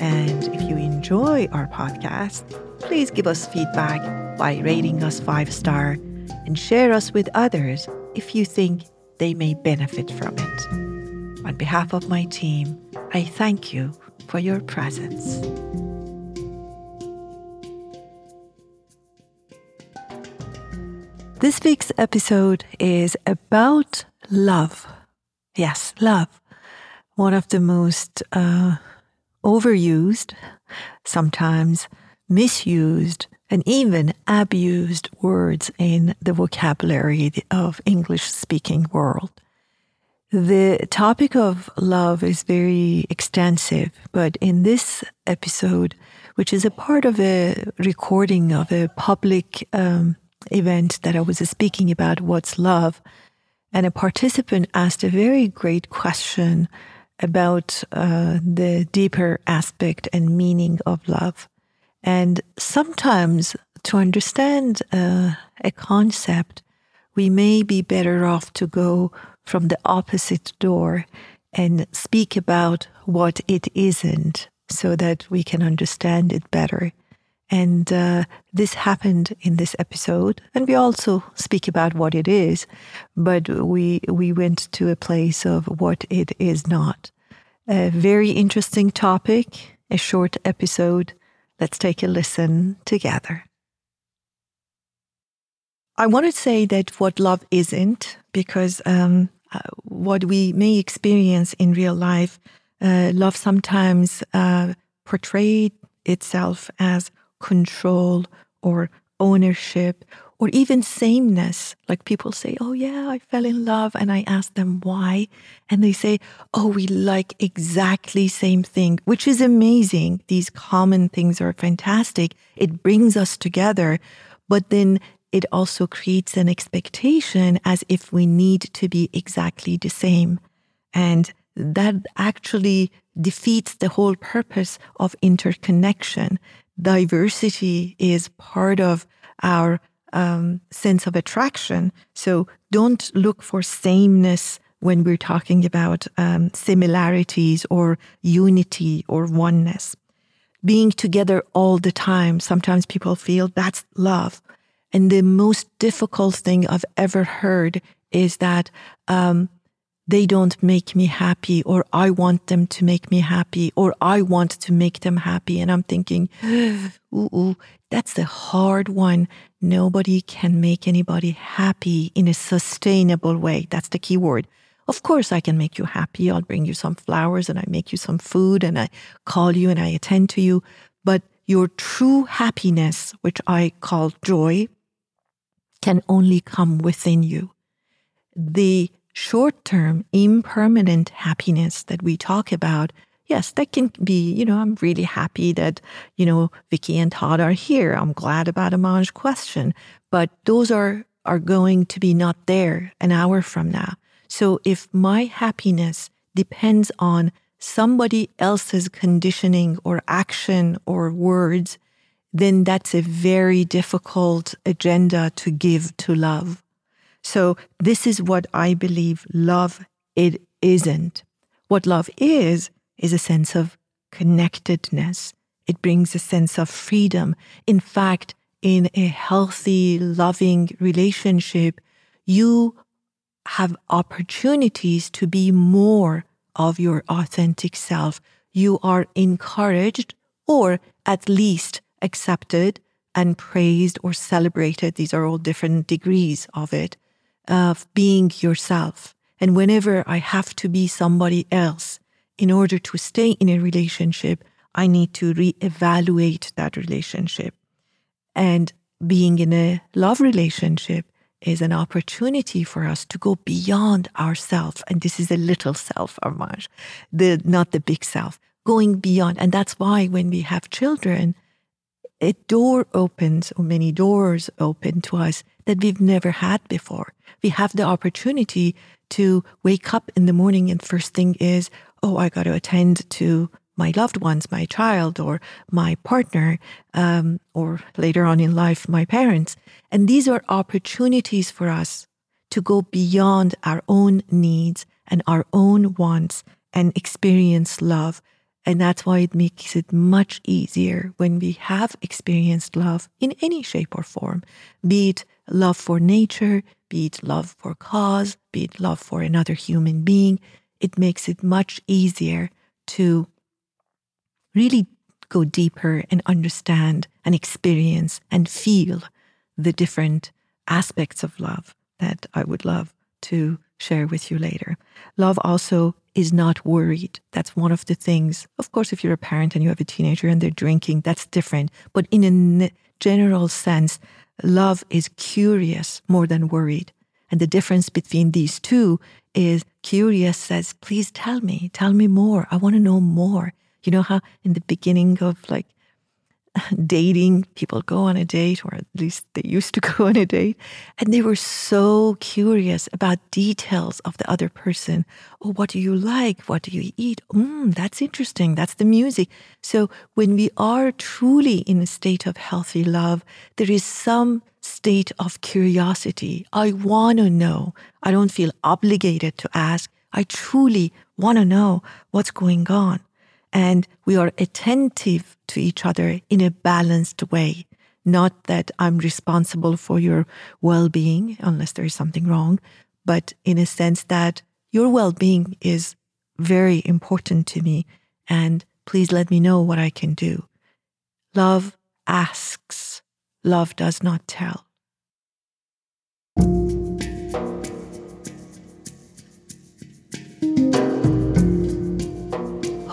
And if you enjoy our podcast, please give us feedback by rating us five star and share us with others if you think they may benefit from it. On behalf of my team, I thank you for your presence. This week's episode is about love. Yes, love. One of the most uh, overused, sometimes misused, and even abused words in the vocabulary of English speaking world. The topic of love is very extensive, but in this episode, which is a part of a recording of a public um, event that I was speaking about, What's Love? And a participant asked a very great question about uh, the deeper aspect and meaning of love. And sometimes to understand uh, a concept, we may be better off to go from the opposite door and speak about what it isn't so that we can understand it better. And uh, this happened in this episode, and we also speak about what it is, but we we went to a place of what it is not. A very interesting topic, a short episode. Let's take a listen together. I want to say that what love isn't, because um, uh, what we may experience in real life, uh, love sometimes uh, portrayed itself as control or ownership or even sameness. Like people say, Oh, yeah, I fell in love. And I ask them why. And they say, Oh, we like exactly same thing, which is amazing. These common things are fantastic. It brings us together. But then it also creates an expectation as if we need to be exactly the same. And that actually defeats the whole purpose of interconnection diversity is part of our um, sense of attraction. So don't look for sameness when we're talking about um, similarities or unity or oneness. Being together all the time, sometimes people feel that's love. And the most difficult thing I've ever heard is that um, they don't make me happy or I want them to make me happy or I want to make them happy. And I'm thinking, ooh, ooh, that's the hard one. Nobody can make anybody happy in a sustainable way. That's the key word. Of course, I can make you happy. I'll bring you some flowers and I make you some food and I call you and I attend to you. But your true happiness, which I call joy, can only come within you. The short term, impermanent happiness that we talk about, yes, that can be, you know, I'm really happy that, you know, Vicky and Todd are here. I'm glad about Aman's question. But those are are going to be not there an hour from now. So if my happiness depends on somebody else's conditioning or action or words, then that's a very difficult agenda to give to love. So this is what I believe love it isn't. What love is is a sense of connectedness. It brings a sense of freedom. In fact, in a healthy, loving relationship, you have opportunities to be more of your authentic self. You are encouraged or at least accepted and praised or celebrated. These are all different degrees of it of being yourself. And whenever I have to be somebody else in order to stay in a relationship, I need to reevaluate that relationship. And being in a love relationship is an opportunity for us to go beyond ourself. And this is a little self, Armage, the not the big self. going beyond. And that's why when we have children, a door opens or many doors open to us that we've never had before. We have the opportunity to wake up in the morning and first thing is, oh, I got to attend to my loved ones, my child or my partner, um, or later on in life, my parents. And these are opportunities for us to go beyond our own needs and our own wants and experience love. And that's why it makes it much easier when we have experienced love in any shape or form, be it love for nature, be it love for cause, be it love for another human being. It makes it much easier to really go deeper and understand and experience and feel the different aspects of love that I would love to share with you later. Love also is not worried. That's one of the things. Of course, if you're a parent and you have a teenager and they're drinking, that's different. But in a general sense, love is curious more than worried. And the difference between these two is curious says, please tell me, tell me more. I want to know more. You know how in the beginning of like dating, people go on a date, or at least they used to go on a date, and they were so curious about details of the other person. Oh, what do you like? What do you eat? Mm, that's interesting. That's the music. So when we are truly in a state of healthy love, there is some state of curiosity. I want to know. I don't feel obligated to ask. I truly want to know what's going on and we are attentive to each other in a balanced way. Not that I'm responsible for your well being, unless there is something wrong, but in a sense that your well being is very important to me. And please let me know what I can do. Love asks, love does not tell.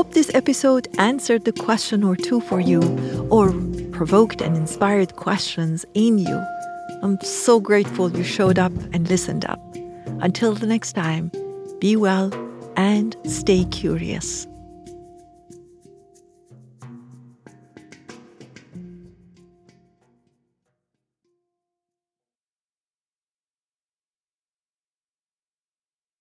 Hope this episode answered the question or two for you or provoked and inspired questions in you. I'm so grateful you showed up and listened up. Until the next time, be well and stay curious.